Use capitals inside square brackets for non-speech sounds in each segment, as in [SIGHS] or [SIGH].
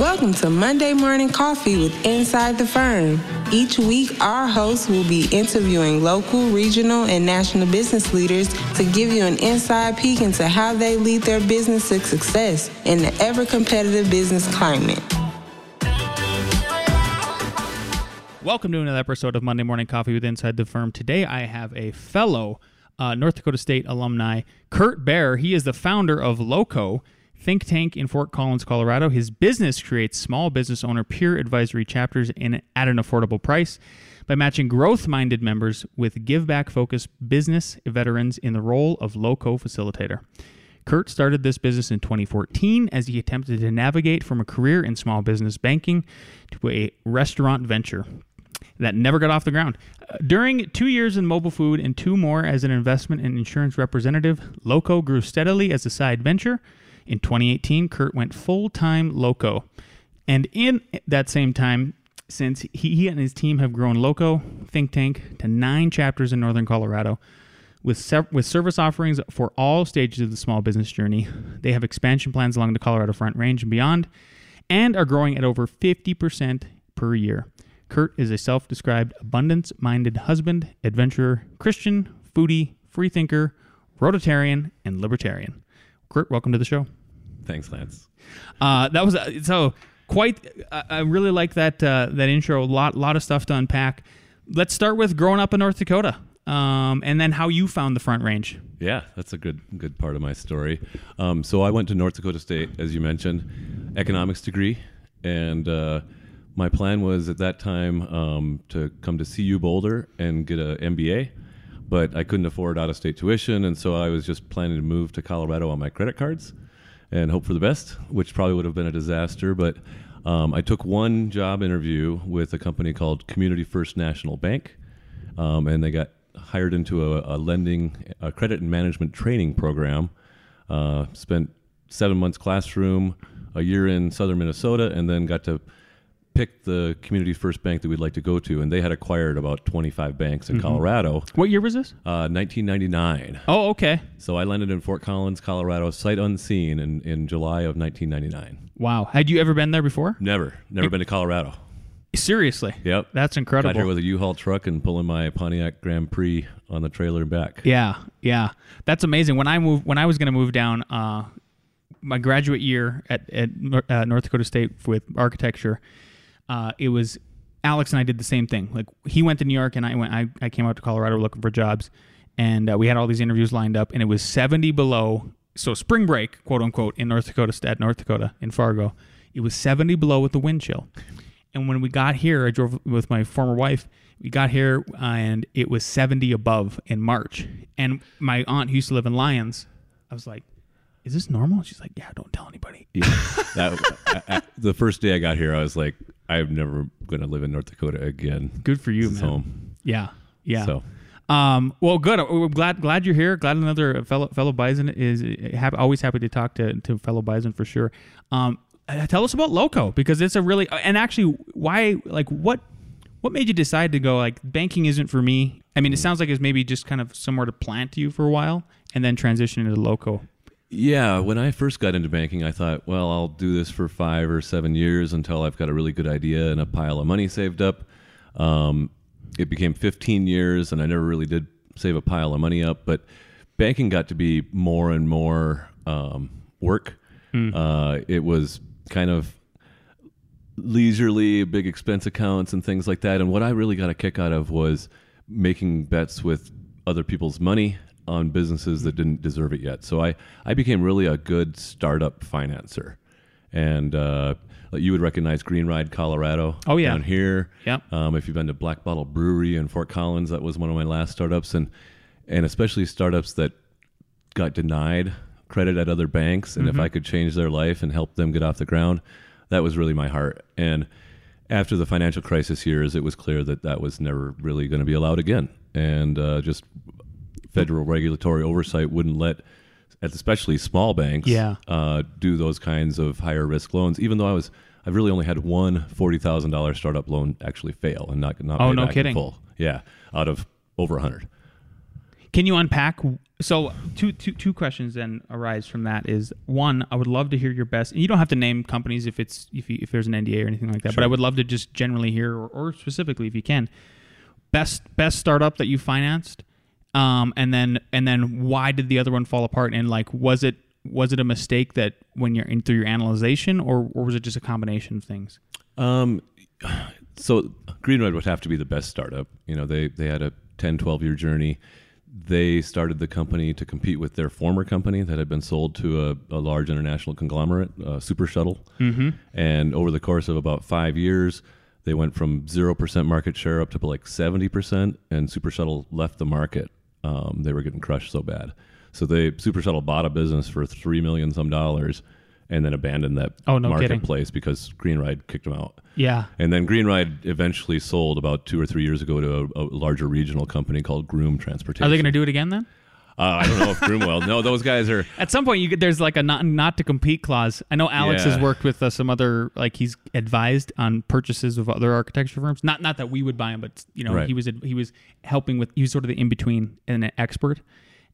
Welcome to Monday Morning Coffee with Inside the Firm. Each week, our hosts will be interviewing local, regional, and national business leaders to give you an inside peek into how they lead their business to success in the ever competitive business climate. Welcome to another episode of Monday Morning Coffee with Inside the Firm. Today I have a fellow uh, North Dakota State alumni, Kurt Baer. He is the founder of Loco, think tank in Fort Collins, Colorado. His business creates small business owner peer advisory chapters in at an affordable price by matching growth-minded members with give-back focused business veterans in the role of Loco facilitator. Kurt started this business in 2014 as he attempted to navigate from a career in small business banking to a restaurant venture that never got off the ground. Uh, during two years in mobile food and two more as an investment and insurance representative, Loco grew steadily as a side venture. In 2018, Kurt went full time Loco. And in that same time, since he, and his team have grown Loco Think Tank to nine chapters in Northern Colorado, with, with service offerings for all stages of the small business journey. They have expansion plans along the Colorado Front Range and beyond, and are growing at over 50% per year. Kurt is a self described abundance minded husband, adventurer, Christian, foodie, freethinker, Rotarian, and libertarian. Kurt, welcome to the show. Thanks, Lance. Uh, that was uh, so quite. I I really like that uh, that intro. A lot lot of stuff to unpack. Let's start with growing up in North Dakota, um, and then how you found the Front Range. Yeah, that's a good good part of my story. Um, so I went to North Dakota State, as you mentioned, economics degree, and uh, my plan was at that time um, to come to CU Boulder and get a MBA, but I couldn't afford out of state tuition, and so I was just planning to move to Colorado on my credit cards and hope for the best, which probably would have been a disaster, but. Um, I took one job interview with a company called Community First National Bank, um, and they got hired into a, a lending, a credit and management training program. Uh, spent seven months classroom, a year in southern Minnesota, and then got to pick the community first bank that we'd like to go to. And they had acquired about 25 banks in Colorado. What year was this? Uh, 1999. Oh, okay. So I landed in Fort Collins, Colorado, sight unseen in, in July of 1999. Wow. Had you ever been there before? Never, never been to Colorado. Seriously. Yep. That's incredible. Got here with a U-Haul truck and pulling my Pontiac Grand Prix on the trailer back. Yeah, yeah, that's amazing. When I moved, when I was going to move down, uh, my graduate year at at uh, North Dakota State with architecture, uh, it was Alex and I did the same thing. Like he went to New York and I went. I, I came out to Colorado looking for jobs, and uh, we had all these interviews lined up, and it was seventy below. So spring break, quote unquote, in North Dakota, at North Dakota in Fargo, it was seventy below with the wind chill. And when we got here, I drove with my former wife. We got here uh, and it was 70 above in March. And my aunt who used to live in Lyons, I was like, is this normal? She's like, yeah, don't tell anybody. Yeah. that, [LAUGHS] I, I, the first day I got here, I was like, I'm never going to live in North Dakota again. Good for you, This is man. home. Yeah. Yeah. So Um, well, good. We're glad glad you're here. Glad another fellow fellow Bison is happy, always happy to talk to to fellow Bison for sure. Um, uh, tell us about Loco because it's a really and actually why like what what made you decide to go like banking isn't for me. I mean, it sounds like it's maybe just kind of somewhere to plant you for a while and then transition into Loco. Yeah, when I first got into banking, I thought, well, I'll do this for five or seven years until I've got a really good idea and a pile of money saved up. Um, it became 15 years, and I never really did save a pile of money up. But banking got to be more and more um, work. Uh, it was kind of leisurely, big expense accounts and things like that. And what I really got a kick out of was making bets with other people's money on businesses that didn't deserve it yet. So I, I became really a good startup financer. And uh, you would recognize Green Ride, Colorado. Oh, yeah. Down here. Yep. Um, if you've been to Black Bottle Brewery in Fort Collins, that was one of my last startups. And, and especially startups that got denied credit at other banks. And if I could change their life and help them get off the ground, that was really my heart. And after the financial crisis years, it was clear that that was never really going to be allowed again. And uh, just federal regulatory oversight wouldn't let, especially small banks, Yeah. uh, do those kinds of higher risk loans. Even though I was, I've really only had one forty thousand dollars startup loan actually fail and not not Oh, no kidding. full. Yeah, out of over a hundred. Can you unpack? So two, two, two questions then arise from that. Is one, I would love to hear your best. And you don't have to name companies if it's if you, if there's an NDA or anything like that. But I would love to just generally hear, or, or specifically if you can, best best startup that you financed, um, and then and then why did the other one fall apart? And like, was it was it a mistake that when you're in through your analyzation, or or was it just a combination of things? Um, so Greenride would have to be the best startup. You know, they they had a 10, 12 year journey. They started the company to compete with their former company that had been sold to a, a large international conglomerate, uh, Super Shuttle. Mm-hmm. And over the course of about five years, they went from 0% market share up to like 70%, and Super Shuttle left the market. Um, they were getting crushed so bad. So they Super Shuttle bought a business for three million some dollars, and then abandoned that Oh, no kidding. marketplace because Greenride kicked them out. Yeah. And then Greenride eventually sold about two or three years ago to a, a larger regional company called Groome Transportation. Are they going to do it again then? Uh, I don't know if Groom will. No, those guys are. At some point, you could, there's like a not not to compete clause. I know Alex has worked with uh, some other like he's advised on purchases of other architecture firms. Not not that we would buy them, but you know Right. he was he was helping with he was sort of the in between and an expert.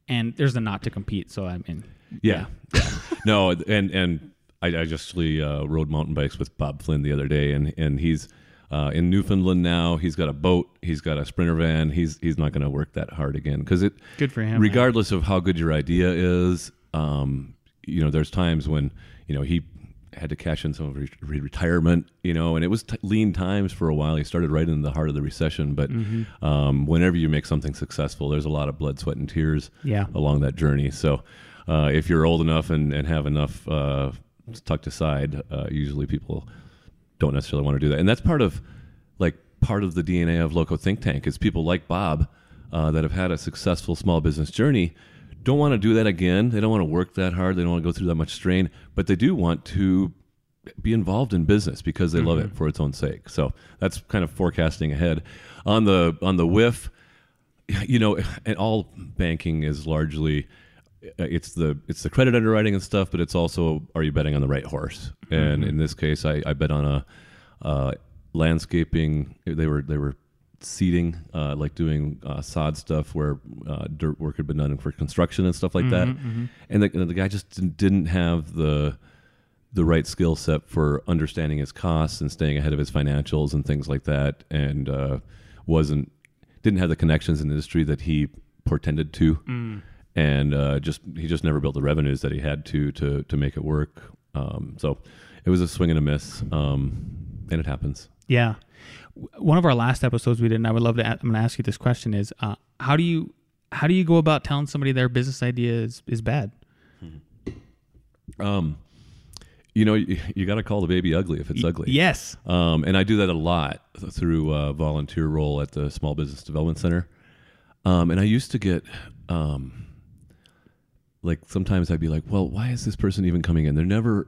And there's a not to compete. So I mean, Yeah. yeah. [LAUGHS] no, and and I, I just actually uh, rode mountain bikes with Bob Flynn the other day, and and he's. Uh, in Newfoundland now, he's got a boat. He's got a sprinter van. He's he's not going to work that hard again because it. Good for him, man. Regardless of how good your idea is, um, you know, there's times when you know he had to cash in some of his re- retirement, you know, and it was t- lean times for a while. He started right in the heart of the recession, but Mm-hmm. um, whenever you make something successful, there's a lot of blood, sweat, and tears Yeah. along that journey. So, uh, if you're old enough and, and have enough uh, tucked aside, uh, usually people don't necessarily want to do that. And that's part of like part of the DNA of Loco Think Tank is people like Bob uh, that have had a successful small business journey don't want to do that again. They don't want to work that hard. They don't want to go through that much strain, but they do want to be involved in business because they love it for its own sake. So that's kind of forecasting ahead. On the on the whiff, you know, and all banking is largely uh, it's the it's the credit underwriting and stuff, but it's also are you betting on the right horse? And in this case, I, I bet on a uh, landscaping. They were they were seeding, uh, like doing uh, sod stuff where uh, dirt work had been done for construction and stuff like that. And the, and the guy just didn't- didn't have the the right skill set for understanding his costs and staying ahead of his financials and things like that, and uh, wasn't didn't have the connections in the industry that he portended to, and uh, just he just never built the revenues that he had to to to make it work. Um, so it was a swing and a miss, um, and it happens. Yeah. One of our last episodes we did, and I would love to. a- I'm going to ask you this question: Is uh, how do you how do you go about telling somebody their business idea is is bad? Um, you know, you, you got to call the baby ugly if it's ugly. Yes. Um, and I do that a lot through a volunteer role at the Small Business Development Center. Um, and I used to get, um, like, sometimes I'd be like, well, why is this person even coming in? They're never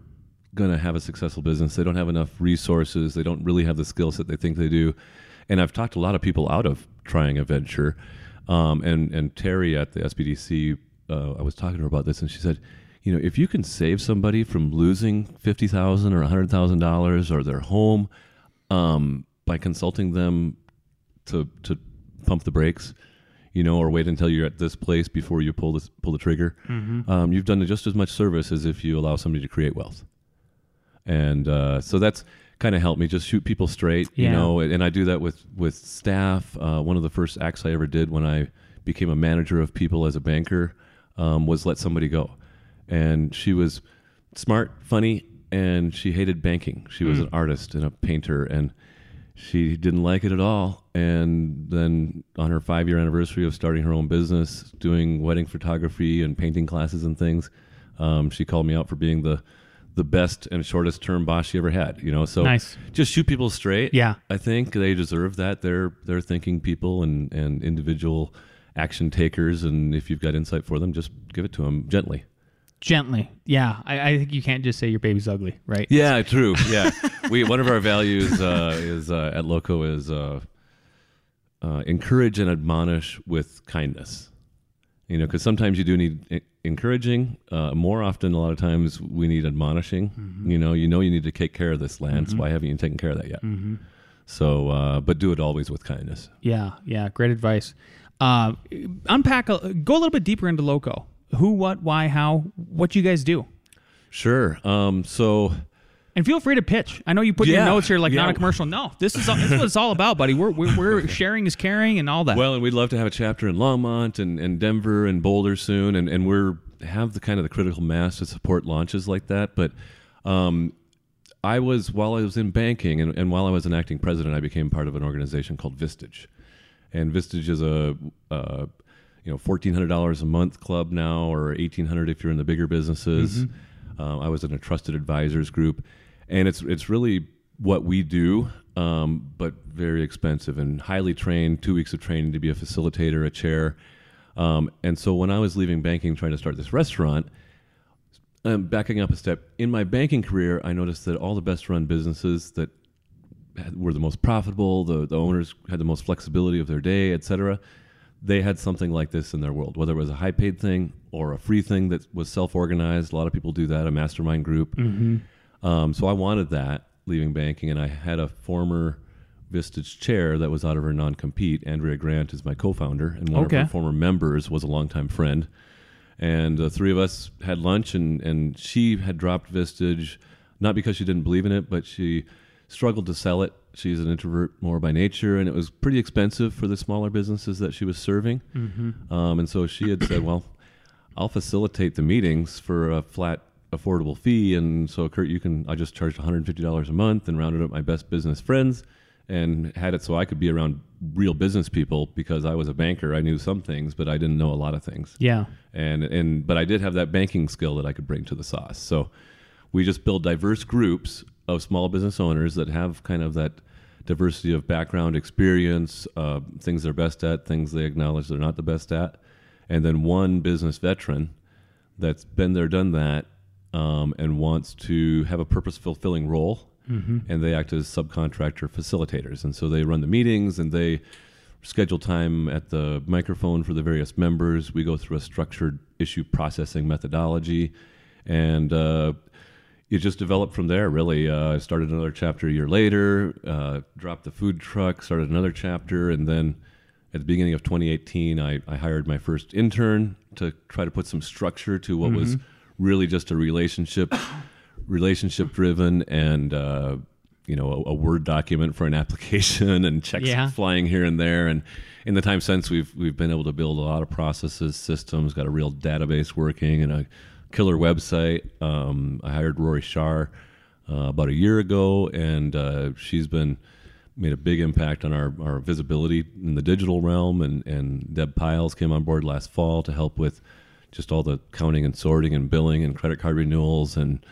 going to have a successful business. They don't have enough resources. They don't really have the skill set they think they do. And I've talked a lot of people out of trying a venture. Um, and, and Terry at the SBDC, uh, I was talking to her about this, and she said, you know, if you can save somebody from losing fifty thousand or hundred thousand dollars or their home um, by consulting them to to pump the brakes, you know, or wait until you're at this place before you pull this pull the trigger, um, you've done just as much service as if you allow somebody to create wealth. And uh, so that's kind of helped me just shoot people straight, you know. And I do that with with staff. Uh, one of the first acts I ever did when I became a manager of people as a banker um, was let somebody go, and she was smart, funny, and she hated banking. She was an artist and a painter, and she didn't like it at all. And then on her five year anniversary of starting her own business, doing wedding photography and painting classes and things, um, she called me out for being the the best and shortest term boss she ever had. You know, so Nice. just shoot people straight. Yeah. I think they deserve that. They're they're thinking people and and individual action takers. And if you've got insight for them, just give it to them gently. Gently. Yeah. I, I think you can't just say your baby's ugly, right? Yeah, true. Yeah, [LAUGHS] we one of our values uh, is uh, at Loco is uh, uh, encourage and admonish with kindness. You know, because sometimes you do need encouraging. Uh, more often, a lot of times, we need admonishing. You know, you know, you need to take care of this, Lance. Why haven't you taken care of that yet? So, uh, but do it always with kindness. Yeah, yeah, great advice. Uh, unpack, a, go a little bit deeper into Loco. Who, what, why, how, what you guys do. Sure. Um, so And feel free to pitch. I know you put your notes here like not a commercial. No, this is, all, this is what it's all about, buddy. We're, we're, we're [LAUGHS] sharing is caring and all that. Well, and we'd love to have a chapter in Longmont and, and Denver and Boulder soon, and, and we're have the kind of the critical mass to support launches like that. But um, I was while I was in banking and, and while I was an acting president, I became part of an organization called Vistage, and Vistage is a uh, you know fourteen hundred dollars a month club now, or eighteen hundred if you're in the bigger businesses. Uh, I was in a trusted advisors group, and it's it's really what we do, um, but very expensive and highly trained. Two weeks of training to be a facilitator, a chair, um, and so when I was leaving banking, trying to start this restaurant, um, backing up a step, in my banking career, I noticed that all the best run businesses that had, were the most profitable, the, the owners had the most flexibility of their day, et cetera, they had something like this in their world, whether it was a high paid thing or a free thing that was self organized. A lot of people do that, a mastermind group. Um, so I wanted that leaving banking, and I had a former Vistage chair that was out of her non compete. Andrea Grant is my co founder, and one Okay. of her former members was a longtime friend and the three of us had lunch and, and she had dropped vistage not because she didn't believe in it but she struggled to sell it she's an introvert more by nature and it was pretty expensive for the smaller businesses that she was serving um, and so she had said well i'll facilitate the meetings for a flat affordable fee and so kurt you can i just charged $150 a month and rounded up my best business friends and had it so i could be around real business people because i was a banker i knew some things but i didn't know a lot of things yeah. and and but I did have that banking skill that I could bring to the sauce. So we just build diverse groups of small business owners that have kind of that diversity of background, experience, uh, things they're best at, things they acknowledge they're not the best at, and then one business veteran that's been there, done that, um, and wants to have a purpose fulfilling role. And they act as subcontractor facilitators, and so they run the meetings and they schedule time at the microphone for the various members. We go through a structured issue processing methodology, and uh, it just developed from there. Really, uh, I started another chapter a year later. Uh, dropped the food truck, started another chapter, and then at the beginning of 2018, I, I hired my first intern to try to put some structure to what was really just a relationship, relationship driven, and uh, you know a, a word document for an [LAUGHS] application and checks Yeah. flying here and there. And in the time since, we've we've been able to build a lot of processes, systems, got a real database working, and a killer website. Um, I hired Rory Shar uh, about a year ago, and uh, she's been made a big impact on our, our visibility in the digital realm. And, and Deb Piles came on board last fall to help with just all the counting and sorting and billing and credit card renewals and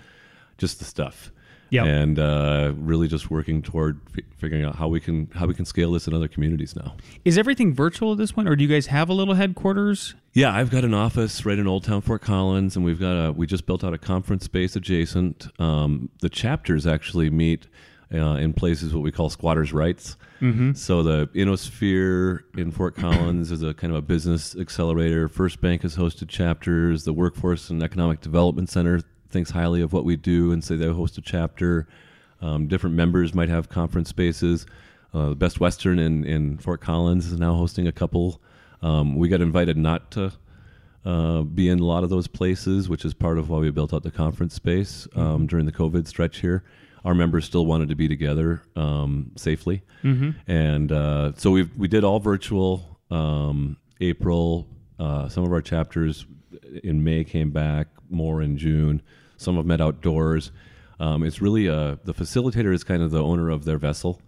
just the stuff. Yep. And uh, really just working toward fi- figuring out how we can how we can scale this in other communities now. Is everything virtual at this point, or do you guys have a little headquarters? Yeah, I've got an office right in Old Town Fort Collins, and we've got a we just built out a conference space adjacent. Um, the chapters actually meet uh, in places what we call squatters' rights. Mm-hmm. So the Innosphere in Fort Collins is a kind of a business accelerator. First Bank has hosted chapters. The Workforce and Economic Development Center thinks highly of what we do and say they host a chapter. Um, different members might have conference spaces. Uh, the Best Western in, in Fort Collins is now hosting a couple. Um, we got invited not to uh, be in a lot of those places, which is part of why we built out the conference space um, during the COVID stretch here. Our members still wanted to be together um, safely, and uh, so we we did all virtual. Um, April, uh, some of our chapters in May came back, more in June. Some have met outdoors. Um, it's really uh, the facilitator is kind of the owner of their vessel.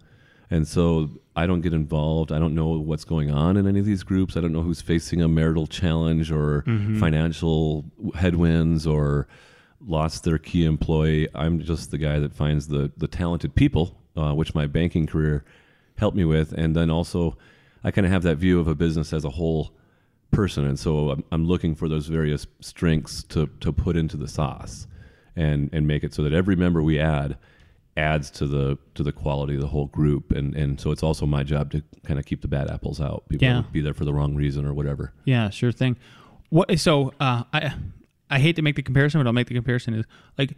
And so I don't get involved. I don't know what's going on in any of these groups. I don't know who's facing a marital challenge or financial headwinds or lost their key employee. I'm just the guy that finds the, the talented people, uh, which my banking career helped me with. And then also, I kind of have that view of a business as a whole person. And so I'm, I'm looking for those various strengths to, to put into the sauce and, and make it so that every member we add adds to the to the quality of the whole group and and so it's also my job to kind of keep the bad apples out people Yeah. be there for the wrong reason or whatever Yeah, sure thing. What? So uh, I I hate to make the comparison, but I'll make the comparison is like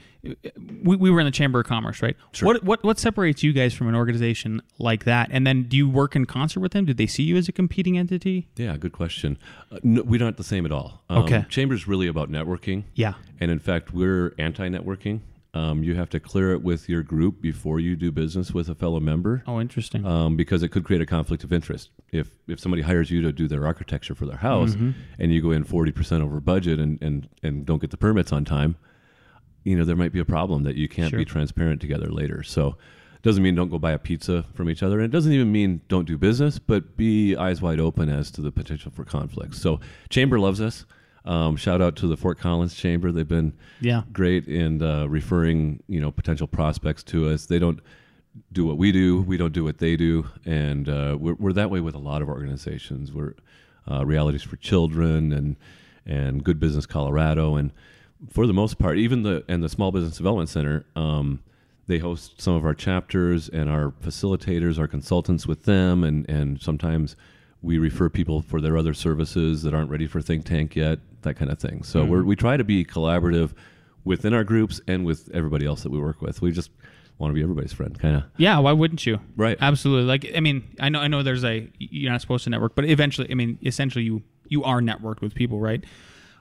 we, we were in the Chamber of Commerce, right? Sure. What what what separates you guys from an organization like that? And then do you work in concert with them? Did they see you as a competing entity? Yeah, good question. Uh, no, we're not the same at all. Um, Okay. Chamber's really about networking. Yeah. And in fact, we're anti networking. Um, you have to clear it with your group before you do business with a fellow member. Oh, interesting. um, because it could create a conflict of interest. If if somebody hires you to do their architecture for their house and you go in forty percent over budget and, and and don't get the permits on time, you know there might be a problem that you can't Sure. be transparent together later. So it doesn't mean don't go buy a pizza from each other, and it doesn't even mean don't do business, but be eyes wide open as to the potential for conflicts. So Chamber loves us. Um, shout out to the Fort Collins Chamber; they've been yeah. great in uh, referring you know potential prospects to us. They don't do what we do. We don't do what they do, and uh, we're, we're that way with a lot of organizations. We're uh, realities for children and and Good Business Colorado, and for the most part, even the and the Small Business Development Center. Um, they host some of our chapters and our facilitators, our consultants with them, and, and sometimes we refer people for their other services that aren't ready for Think Tank yet, that kind of thing. So we're, mm-hmm. we try to be collaborative within our groups and with everybody else that we work with. We just want to be everybody's friend, kind of. Yeah, why wouldn't you? Right. Absolutely. Like, I mean, I know, I know. There's a you're not supposed to network, but eventually, I mean, essentially, you you are networked with people, right?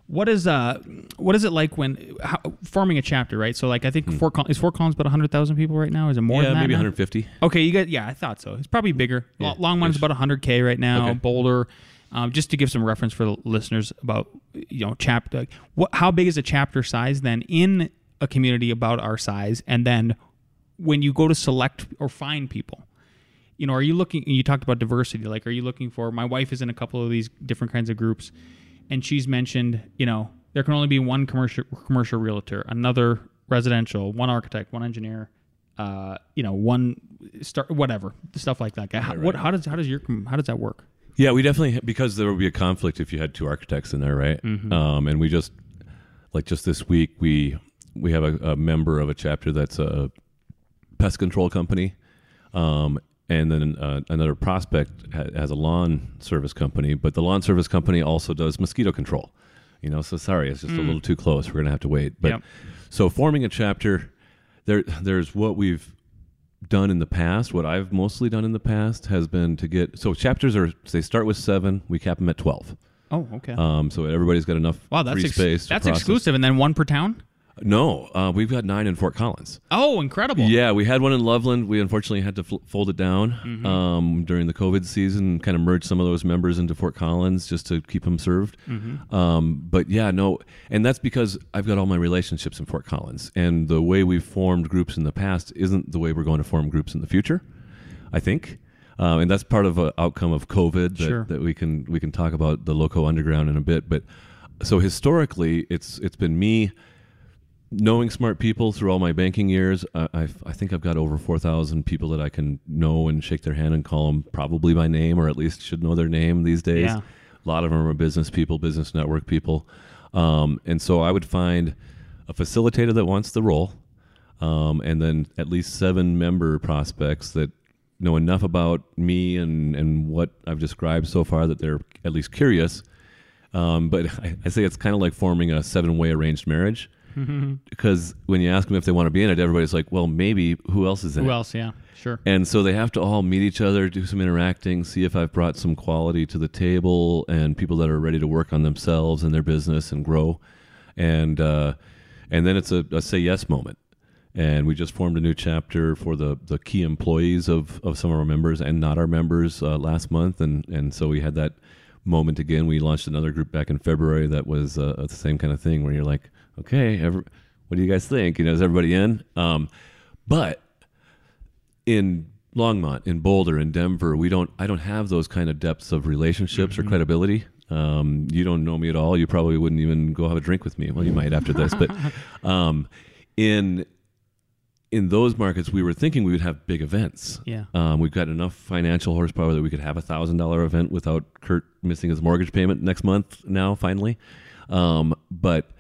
What is uh, what is it like when how, forming a chapter, right? So, like, I think Fort Col- is Fort Collins about hundred thousand people right now? Is it more Hmm. yeah, than that? maybe now? 150. Okay, you got yeah, I thought so. It's probably bigger. Yeah, Long Longmont's ish. about 100k right now. Okay. Boulder, um, just to give some reference for the listeners about you know chapter. Like, what how big is a chapter size then in a community about our size, and then when you go to select or find people, you know, are you looking? You talked about diversity. Like, are you looking for? My wife is in a couple of these different kinds of groups, and she's mentioned, you know, there can only be one commercial commercial realtor, another residential, one architect, one engineer, uh, you know, one start whatever stuff like that. How, What? How does how does your how does that work? Yeah, we definitely because there would be a conflict if you had two architects in there, right? Um, and we just like just this week we we have a, a member of a chapter that's a pest control company, um, and then uh, another prospect has a lawn service company, but the lawn service company also does mosquito control. You know, so sorry, it's just a little too close. We're gonna have to wait. But Yep. so forming a chapter, there there's what we've done in the past, what I've mostly done in the past has been to get so chapters are they start with seven, we cap them at twelve. Oh, okay. Um, so everybody's got enough wow, that's free ex- space. that's exclusive, and then one per town. No, uh, we've got nine in Fort Collins. Oh, incredible. Yeah, we had one in Loveland. We unfortunately had to fl- fold it down Mm-hmm. um, during the COVID season. Kind of merge some of those members into Fort Collins just to keep them served. Mm-hmm. Um, but yeah, no, and that's because I've got all my relationships in Fort Collins, and the way we've formed groups in the past isn't the way we're going to form groups in the future. I think. Um, and that's part of an outcome of COVID that, Sure. that we can we can talk about the loco underground in a bit. But so historically, it's it's been me knowing smart people through all my banking years, I, I've, I think I've got over 4,000 people that I can know and shake their hand and call them probably by name, or at least should know their name these days. Yeah. A lot of them are business people, business network people. Um, and so I would find a facilitator that wants the role, um, and then at least seven member prospects that know enough about me and, and what I've described so far that they're at least curious. Um, but [LAUGHS] I, I say it's kind of like forming a seven way arranged marriage because when you ask them if they want to be in it, everybody's like, well, maybe who else is in Who it? else? Yeah, sure. And so they have to all meet each other, do some interacting, see if I've brought some quality to the table, and people that are ready to work on themselves and their business and grow. And uh, and then it's a, a say yes moment. And we just formed a new chapter for the, the key employees of, of some of our members and not our members uh, last month. And, and so we had that moment again. We launched another group back in February that was uh, the same kind of thing where you're like, okay, every, what do you guys think? You know, is everybody in? Um, but in Longmont, in Boulder, in Denver, we don't. I don't have those kind of depths of relationships or credibility. Um, you don't know me at all. You probably wouldn't even go have a drink with me. Well, you might after this, but [LAUGHS] um, in in those markets, we were thinking we would have big events. Yeah. Um, we've got enough financial horsepower that we could have a thousand dollar event without Kurt missing his mortgage payment next month. Now, finally, um, but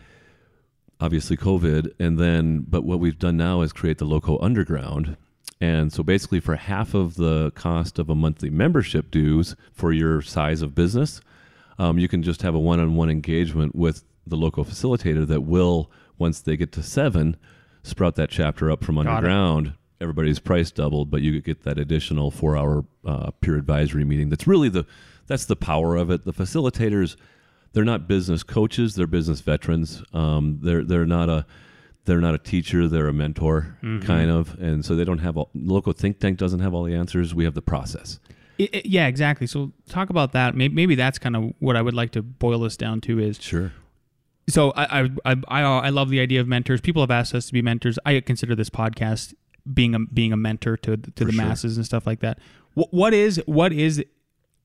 obviously COVID, and then but what we've done now is create the Loco Underground, and so basically for half of the cost of a monthly membership dues for your size of business, um, you can just have a one-on-one engagement with the local facilitator that will once they get to seven sprout that chapter up from underground. Everybody's price doubled but you get that additional four hour uh, peer advisory meeting. That's really the that's the power of it. The facilitators they're not business coaches they're business veterans um, they're they're not a they're not a teacher they're a mentor Mm-hmm. kind of and so they don't have all local think tank doesn't have all the answers we have the process I- I- yeah, exactly. So talk about that. Maybe, maybe that's kind of what I would like to boil this down to is sure so I, I I I love the idea of mentors. People have asked us to be mentors. I consider this podcast being a being a mentor to to the sure. masses and stuff like that. What, what is what is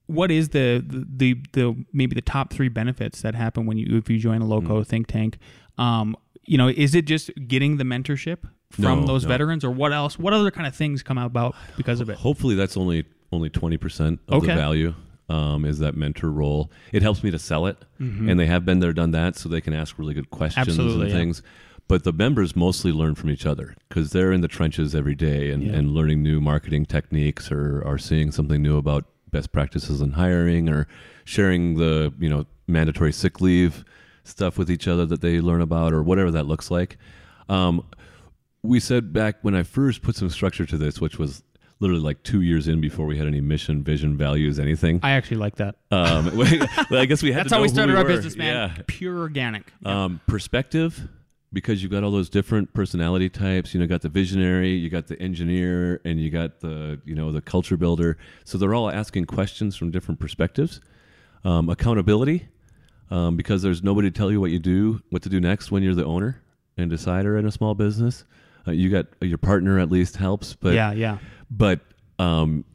what is the, the the the maybe the top three benefits that happen when you if you join a Hmm. loco think tank? Um, you know, is it just getting the mentorship from No, those no. veterans, or what else? What other kind of things come out about because of it? Hopefully, that's only only twenty percent of Okay. the value. Um, is that mentor role? It helps me to sell it, and they have been there, done that, so they can ask really good questions Mm-hmm. Absolutely, and yeah. things. But the members mostly learn from each other because they're in the trenches every day and, Yeah. and learning new marketing techniques or are seeing something new about best practices in hiring or sharing the you know mandatory sick leave stuff with each other that they learn about or whatever that looks like. Um, we said back when I first put some structure to this, which was literally like two years in before we had any mission, vision, values, anything. I actually like that. Um, [LAUGHS] I guess we had That's how we started our business, man. Yeah. Pure organic. Um, perspective, because you've got all those different personality types. You know, got the visionary, you got the engineer, and you got the you know the culture builder. So they're all asking questions from different perspectives. Um, accountability, um, because there's nobody to tell you what you do, what to do next when you're the owner and decider in a small business. Uh, you got your partner at least helps, but yeah, yeah. but um,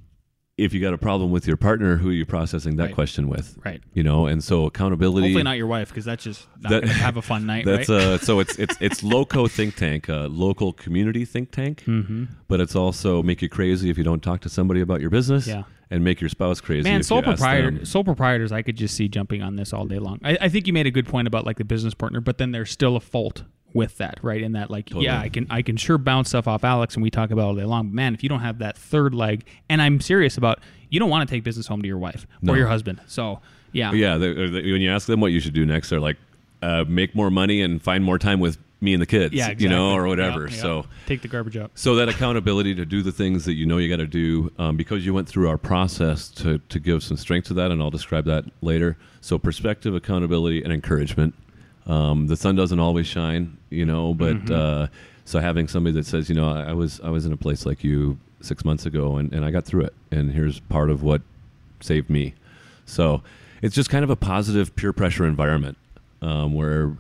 if you got a problem with your partner, who are you processing that Right. question with? Right. You know, and so accountability. Hopefully not your wife, because that's just not That- to have a fun [LAUGHS] night, That's right? uh, so it's it's it's loco think tank, uh, local community think tank, [LAUGHS] mm-hmm. but it's also make you crazy if you don't talk to somebody about your business, Yeah. and make your spouse crazy. Man, sole proprietor, sole proprietors, I could just see jumping on this all day long. I, I think you made a good point about like the business partner, but then there's still a fault with that, right? In that, like, Totally. yeah, I can I can sure bounce stuff off Alex, and we talk about it all day long. But man, if you don't have that third leg, and I'm serious about, you don't want to take business home to your wife No. or your husband. So yeah, yeah, they, they, when you ask them what you should do next, they're like, uh, make more money and find more time with me and the kids, yeah, you know, or whatever. Yep, yep. So. take the garbage out. So that accountability to do the things that you know you got to do, um, because you went through our process to to give some strength to that, and I'll describe that later. So perspective, accountability, and encouragement. Um, the sun doesn't always shine, you know, but Mm-hmm. uh, so having somebody that says, you know, I, I was I was in a place like you six months ago, and, and I got through it, and here's part of what saved me. So it's just kind of a positive peer pressure environment um, where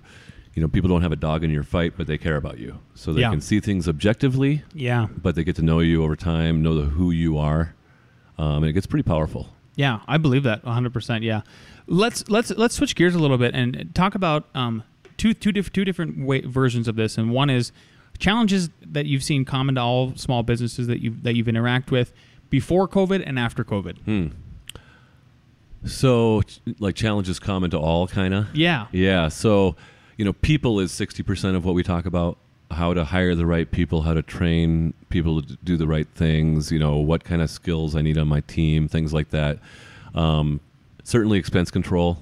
you know people don't have a dog in your fight, but they care about you, so they Yeah. can see things objectively Yeah, but they get to know you over time, know the, who you are, um, and it gets pretty powerful. Yeah, I believe that 100%. Yeah. Let's let's let's switch gears a little bit and talk about um, two two diff- two different way, versions of this. And one is challenges that you've seen common to all small businesses that you that you've interacted with before COVID and after COVID. Hmm. So, ch- like challenges common to all, kind of. Yeah. Yeah. So, you know, people is sixty percent of what we talk about. How to hire the right people, how to train people to do the right things. You know, what kind of skills I need on my team, things like that. Um, certainly, expense control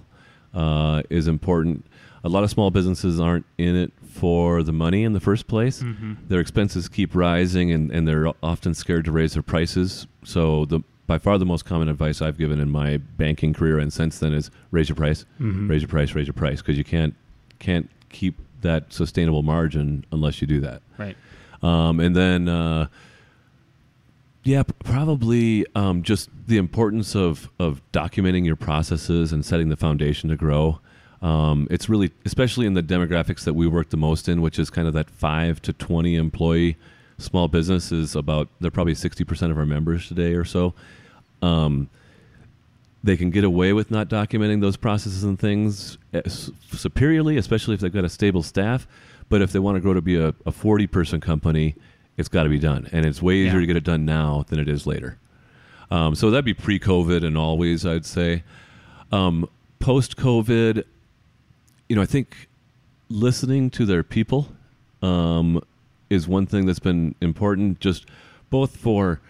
uh, is important. A lot of small businesses aren't in it for the money in the first place. Their expenses keep rising, and, and they're often scared to raise their prices. So, the by far the most common advice I've given in my banking career and since then is raise your price, raise your price, raise your price, because you can't can't keep that sustainable margin unless you do that. Right. Um, and then, uh, yeah, probably um, just the importance of of documenting your processes and setting the foundation to grow. Um, it's really, especially in the demographics that we work the most in, which is kind of that five to twenty employee small business. Is about they're probably sixty percent of our members today or so. Um, they can get away with not documenting those processes and things eh, superiorly, especially if they've got a stable staff. But if they want to grow to be a, a 40 person company, it's got to be done. And it's way easier Yeah. to get it done now than it is later. Um, so that'd be pre COVID and always, I'd say. Um, Post COVID, you know, I think listening to their people um, is one thing that's been important, just both for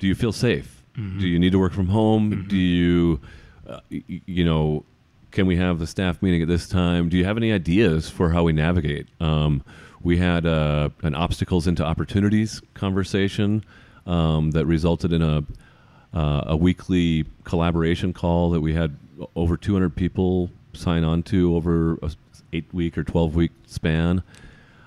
do you feel safe? Do you need to work from home? Do you, uh, y- you know, can we have the staff meeting at this time? Do you have any ideas for how we navigate? Um, we had uh, an obstacles into opportunities conversation um, that resulted in a uh, a weekly collaboration call that we had over 200 people sign on to over a eight week or 12 week span,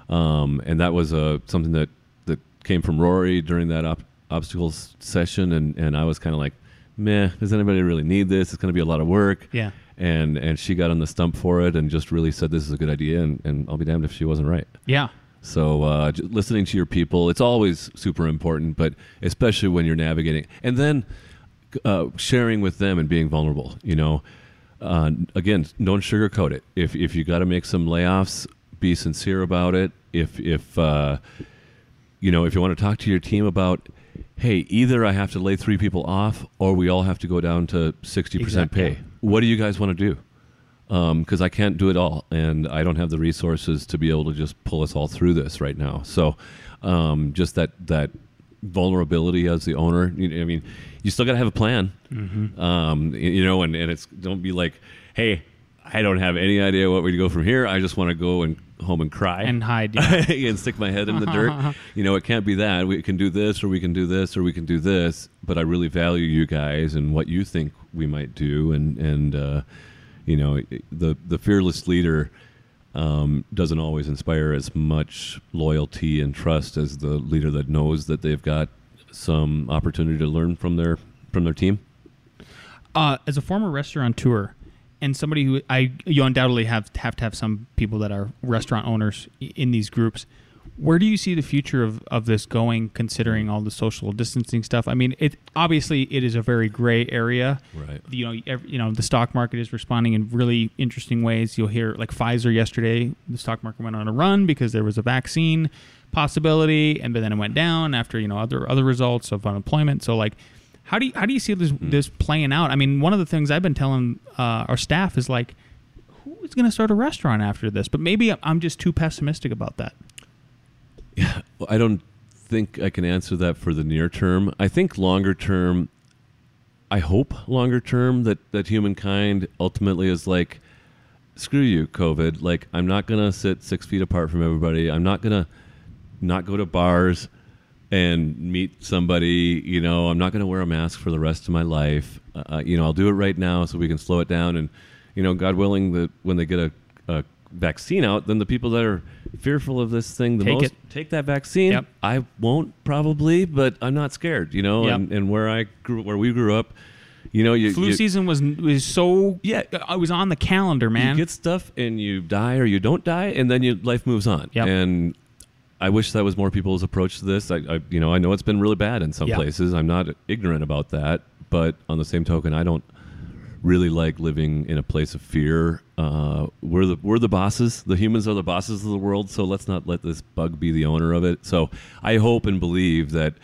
um, and that was uh, something that that came from Rory during that op- obstacles session, and and I was kind of like, meh, does anybody really need this? It's going to be a lot of work. Yeah. And and she got on the stump for it and just really said this is a good idea, and, and I'll be damned if she wasn't right. Yeah. So uh, listening to your people, it's always super important, but especially when you're navigating, and then uh, sharing with them and being vulnerable. You know, uh, again, don't sugarcoat it. If if you got to make some layoffs, be sincere about it. If if uh, you know if you want to talk to your team about, hey, either I have to lay three people off, or we all have to go down to sixty percent Exactly. pay. What do you guys want to do? because I can't do it all, and I don't have the resources to be able to just pull us all through this right now. So, um, just that that vulnerability as the owner. You, I mean, you still got to have a plan, um, you know, and, and it's don't be like, hey, I don't have any idea what we go from here. I just want to go and home and cry And hide. Yeah. [LAUGHS] and stick my head in the dirt. [LAUGHS] You know, it can't be that. We can do this, or we can do this, or we can do this. But I really value you guys and what you think we might do, and and uh, you know, the the fearless leader um, doesn't always inspire as much loyalty and trust as the leader that knows that they've got some opportunity to learn from their from their team. uh, as a former restaurateur and somebody who I you undoubtedly have have to have some people that are restaurant owners in these groups. Where do you see the future of, of this going, considering all the social distancing stuff? I mean, it obviously it is a very gray area. Right. You know, ev you know, the stock market is responding in really interesting ways. You'll hear like Pfizer yesterday, the stock market went on a run because there was a vaccine possibility, and but then it went down after you know other other results of unemployment. So like, how do you how do you see this this playing out? I mean, one of the things I've been telling uh, our staff is like, who is going to start a restaurant after this? But maybe I'm just too pessimistic about that. Well, [SIGHS] I don't think I can answer that for the near term. I think longer term, I hope longer term that, that humankind ultimately is like, screw you, COVID. Like, I'm not going to sit six feet apart from everybody. I'm not going to not go to bars and meet somebody. You know, I'm not going to wear a mask for the rest of my life. Uh, you know, I'll do it right now so we can slow it down. And, you know, God willing, that when they get a, a vaccine out, then the people that are fearful of this thing the Take most it. take that vaccine. Yep. I won't probably, but I'm not scared. You know, Yep. and, and where I grew, where we grew up, you know, you Flu you, season was was so Yeah. Uh, I was on the calendar, man. you get stuff and you die or you don't die, and then your life moves on. Yep. And I wish that was more people's approach to this. I, I, you know, I know it's been really bad in some places. I'm not ignorant about that, but on the same token, I don't really like living in a place of fear. Uh, we're the we're the bosses. The humans are the bosses of the world. So let's not let this bug be the owner of it. So I hope and believe that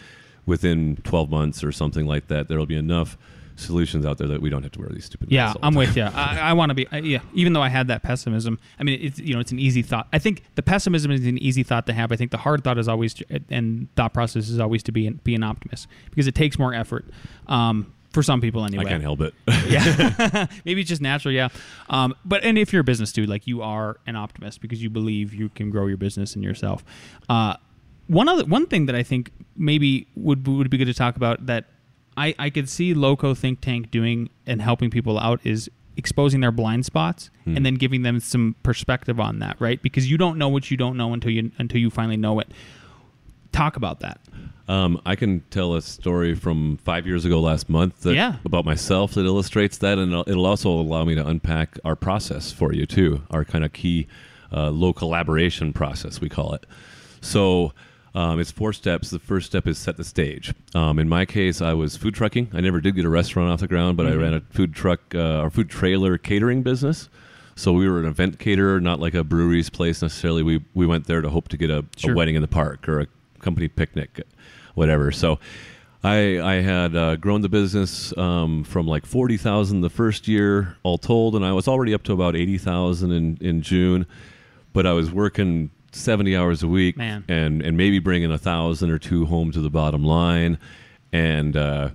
within 12 months or something like that, there will be enough solutions out there that we don't have to wear these stupid. Yeah, masks all the I'm with you. I, I want to be. I, yeah, even though I had that pessimism, I mean, it's you know, it's an easy thought. I think the pessimism is an easy thought to have. I think the hard thought is always to, and thought process is always to be an, be an optimist because it takes more effort. Um, for some people, anyway. I can't help it. [LAUGHS] Yeah, [LAUGHS] [LAUGHS] maybe it's just natural. Yeah, um, but and if you're a business dude, like you are an optimist because you believe you can grow your business and yourself. Uh, one other one thing that I think maybe would would be good to talk about that I I could see Loco Think Tank doing and helping people out is exposing their blind spots and then giving them some perspective on that, right? Because you don't know what you don't know until you until you finally know it. Talk about that. Um, I can tell a story from five years ago last month that, Yeah. about myself that illustrates that, and it'll- also allow me to unpack our process for you too, our kind of key uh, low collaboration process we call it. So um, it's four steps. The first step is set the stage. Um, in my case, I was food trucking. I never did get a restaurant off the ground, but I ran a food truck uh, or food trailer catering business. So we were an event caterer, not like a brewery's place necessarily. We we went there to hope to get a, Sure. a wedding in the park or a company picnic, whatever. So I I had uh, grown the business um, from like forty thousand the first year, all told, and I was already up to about eighty thousand in in June. But I was working seventy hours a week, Man. and and maybe bringing a thousand or two home to the bottom line, and. Uh,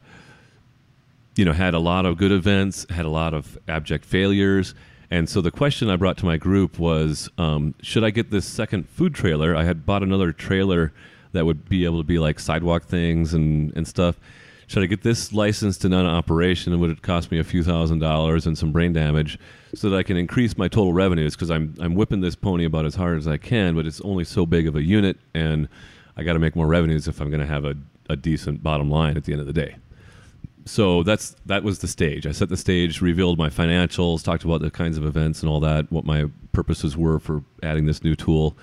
you know, had a lot of good events, had a lot of abject failures, And so the question I brought to my group was, um, should I get this second food trailer? I had bought another trailer that would be able to be like sidewalk things and, and stuff. Should I get this licensed and on operation? And would it cost me a few thousand dollars and some brain damage so that I can increase my total revenues? Because I'm, I'm whipping this pony about as hard as I can, but it's only so big of a unit, and I got to make more revenues if I'm going to have a, a decent bottom line at the end of the day so that's that was the stage. I set the stage, revealed my financials, talked about the kinds of events and all that, what my purposes were for adding this new tool,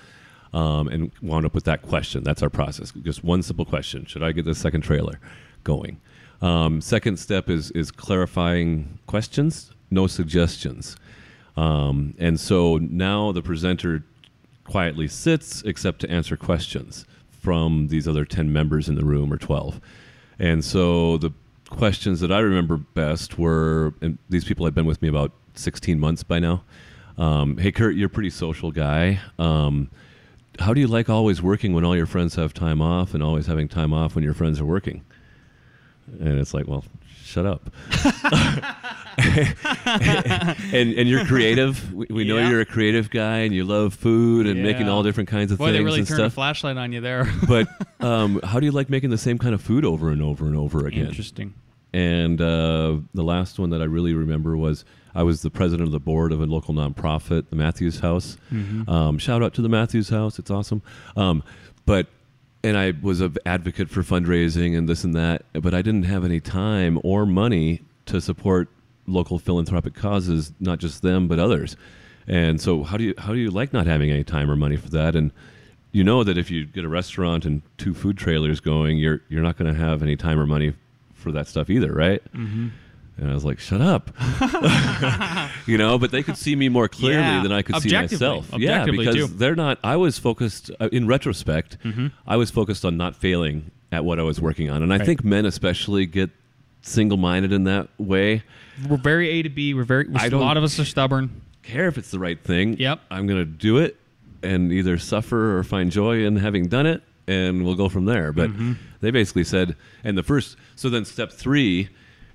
um, and wound up with that question. That's our process. Just one simple question: Should I get the second trailer going? Um, second step is is clarifying questions, no suggestions. Um, and so now the presenter quietly sits, except to answer questions from these other ten members in the room or twelve. And so the questions that I remember best were, and these people had been with me about 16 months by now. Um, hey, Kurt, you're a pretty social guy. Um, how do you like always working when all your friends have time off and always having time off when your friends are working? And it's like, well, shut up. [LAUGHS] and and you're creative. We, we know Yeah. you're a creative guy, and you love food and making all different kinds of Boy, things they really and turned a stuff. flashlight on you there. [LAUGHS] but um, how do you like making the same kind of food over and over and over again? Interesting. And uh, the last one that I really remember was I was the president of the board of a local nonprofit, the Matthews House. Um, shout out to the Matthews House; it's awesome. Um, but and I was an advocate for fundraising and this and that, but I didn't have any time or money to support local philanthropic causes, not just them but others. And so, how do you how do you like not having any time or money for that? And you know that if you get a restaurant and two food trailers going, you're you're not going to have any time or money for that stuff either, right? Mm-hmm. And I was like, "Shut up," [LAUGHS] you know. But they could see me more clearly Yeah. than I could see myself. yeah, because too. Mm-hmm. they're not. I was focused uh, in retrospect. I was focused on not failing at what I was working on, and I think men especially get single-minded in that way. We're very A to B. We're very. I a lot of us are stubborn. Care if it's the right thing. Yep. I'm going to do it and either suffer or find joy in having done it, and we'll go from there. But Mm-hmm. they basically said, and the first. So then, step three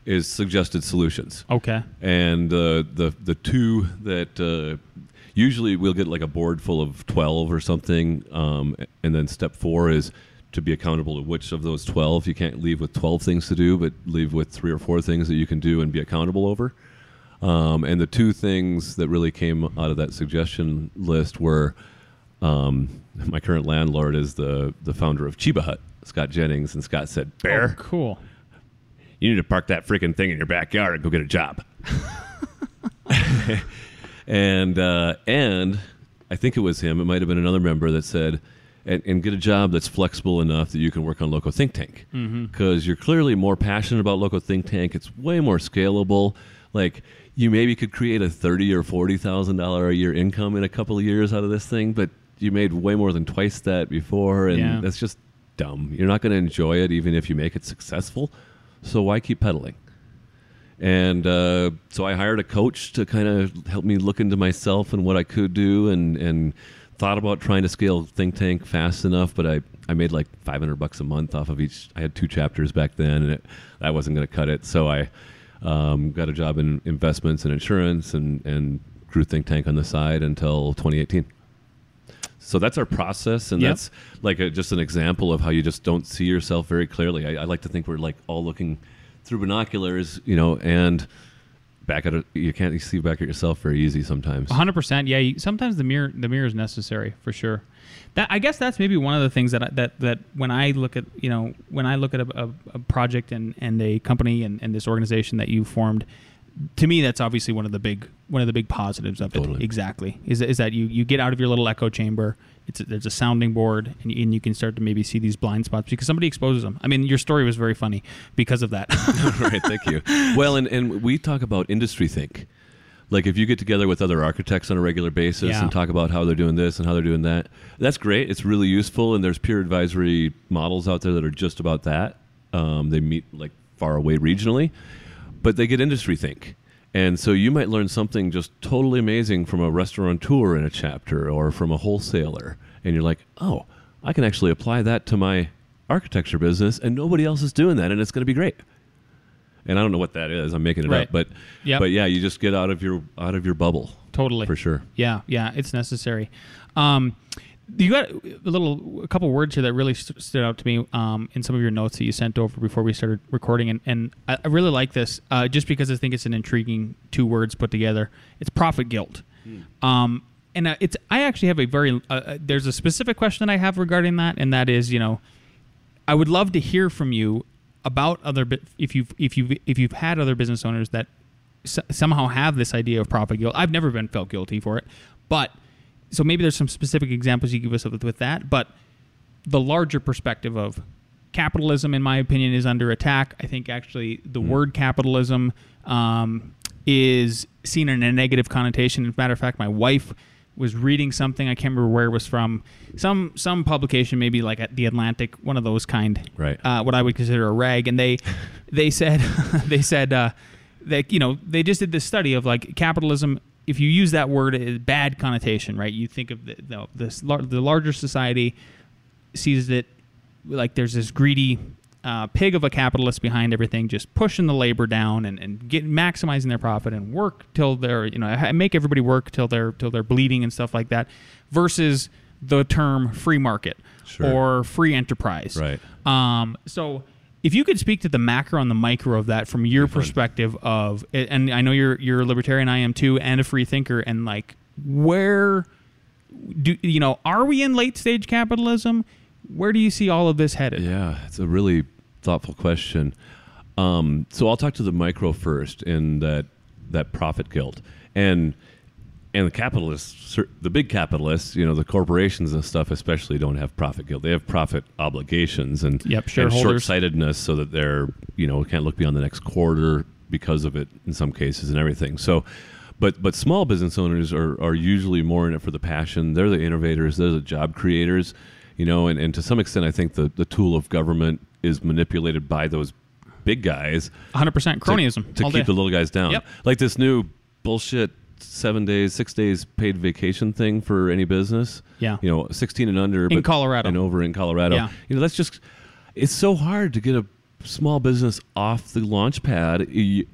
is suggested solutions. Okay. and uh, the the two that uh, usually we'll get like a board full of 12 or something um, and then step four is to be accountable to which of those 12 you can't leave with 12 things to do but leave with three or four things that you can do and be accountable over um, and the two things that really came out of that suggestion list were um, my current landlord is the the founder of Chiba Hut Scott Jennings and Scott said Bear Oh, cool. You need to park that freaking thing in your backyard and go get a job. [LAUGHS] and uh, and I think it was him. It might have been another member that said, and, and get a job that's flexible enough that you can work on Loco Think Tank because you're clearly more passionate about Loco Think Tank. It's way more scalable. Like you maybe could create a thirty or forty thousand dollar a year income in a couple of years out of this thing, but you made way more than twice that before, and Yeah. that's just dumb. You're not going to enjoy it even if you make it successful. So why keep pedaling? And uh, so I hired a coach to kind of help me look into myself and what I could do, and and thought about trying to scale Think Tank fast enough. But I, I made like 500 bucks a month off of each. I had two chapters back then, and it, that wasn't going to cut it. So I um, got a job in investments and insurance, and and grew Think Tank on the side until 2018. So that's our process, and Yep. that's like a, just an example of how you just don't see yourself very clearly. I, I like to think we're like all looking through binoculars, you know, and back at it, you can't see back at yourself very easy sometimes. hundred percent. Yeah. You, sometimes the mirror the mirror is necessary for sure. That I guess that's maybe one of the things that I, that that when I look at you know when I look at a, a, a project and and a company and, and this organization that you formed, to me that's obviously one of the big one of the big positives of it. Exactly. Is is that you you get out of your little echo chamber. It's a, there's a sounding board and, you- and you can start to maybe see these blind spots because somebody exposes them. I mean, your story was very funny because of that. [LAUGHS] right, thank you. Well, and, and we talk about industry think. Like if you get together with other architects on a regular basis Yeah. and talk about how they're doing this and how they're doing that, that's great. It's really useful, and there's peer advisory models out there that are just about that. Um, they meet like far away regionally, but they get industry think. And so you might learn something just totally amazing from a restaurateur in a chapter or from a wholesaler. And you're like, oh, I can actually apply that to my architecture business, and nobody else is doing that, and it's going to be great and I don't know what that is. I'm making it Right. up, but Yep. but yeah, you just get out of your out of your bubble Totally. for sure. Yeah, yeah, it's necessary. Um, you got a little, a couple words here that really st- stood out to me um, in some of your notes that you sent over before we started recording, and, and I, I really like this uh, just because I think it's an intriguing two words put together. It's profit guilt, um, and uh, it's. I actually have a very. Uh, uh, there's a specific question that I have regarding that, and that is, you know, I would love to hear from you about other if you've if you've if you've had other business owners that s- somehow have this idea of profit guilt. I've never been felt guilty for it, but so maybe there's some specific examples you give us with, with that. But the larger perspective of capitalism, in my opinion, is under attack. I think actually the word capitalism um, is seen in a negative connotation. As a matter of fact, my wife was reading something I can't remember where it was from, some some publication, maybe like at the Atlantic, one of those kind, Right. Uh, what I would consider a rag, and they they said [LAUGHS] they said uh, that you know they just did this study of like capitalism. If you use that word, a bad connotation, right? You think of the the, lar- the larger society sees it like there's this greedy uh, pig of a capitalist behind everything, just pushing the labor down and, and get maximizing their profit and work till they're you know make everybody work till they're till they're bleeding and stuff like that, versus the term free market Sure. or free enterprise. Right. Um, so if you could speak to the macro and the micro of that from your perspective of, and I know you're you're a libertarian, I am too, and a free thinker, and like where do you know are we in late stage capitalism? Where do you see all of this headed? Yeah, it's a really thoughtful question. Um, so I'll talk to the micro first, and that that profit guilt, and and the capitalists, the big capitalists, you know, the corporations and stuff, especially don't have profit guilt. They have profit obligations and Yep, and short-sightedness, so that they're you know can't look beyond the next quarter because of it in some cases and everything. So. But, but small business owners are, are usually more in it for the passion. They're the innovators. They're the job creators you know and, and to some extent i think the, the tool of government is manipulated by those big guys 100% cronyism to, all keep day. the little guys down Yep. like this new bullshit seven days six days paid vacation thing for any business. Yeah. you know 16 and under In but- Colorado. and over in colorado. Yeah. you know that's just it's so hard to get a small business off the launch pad. You-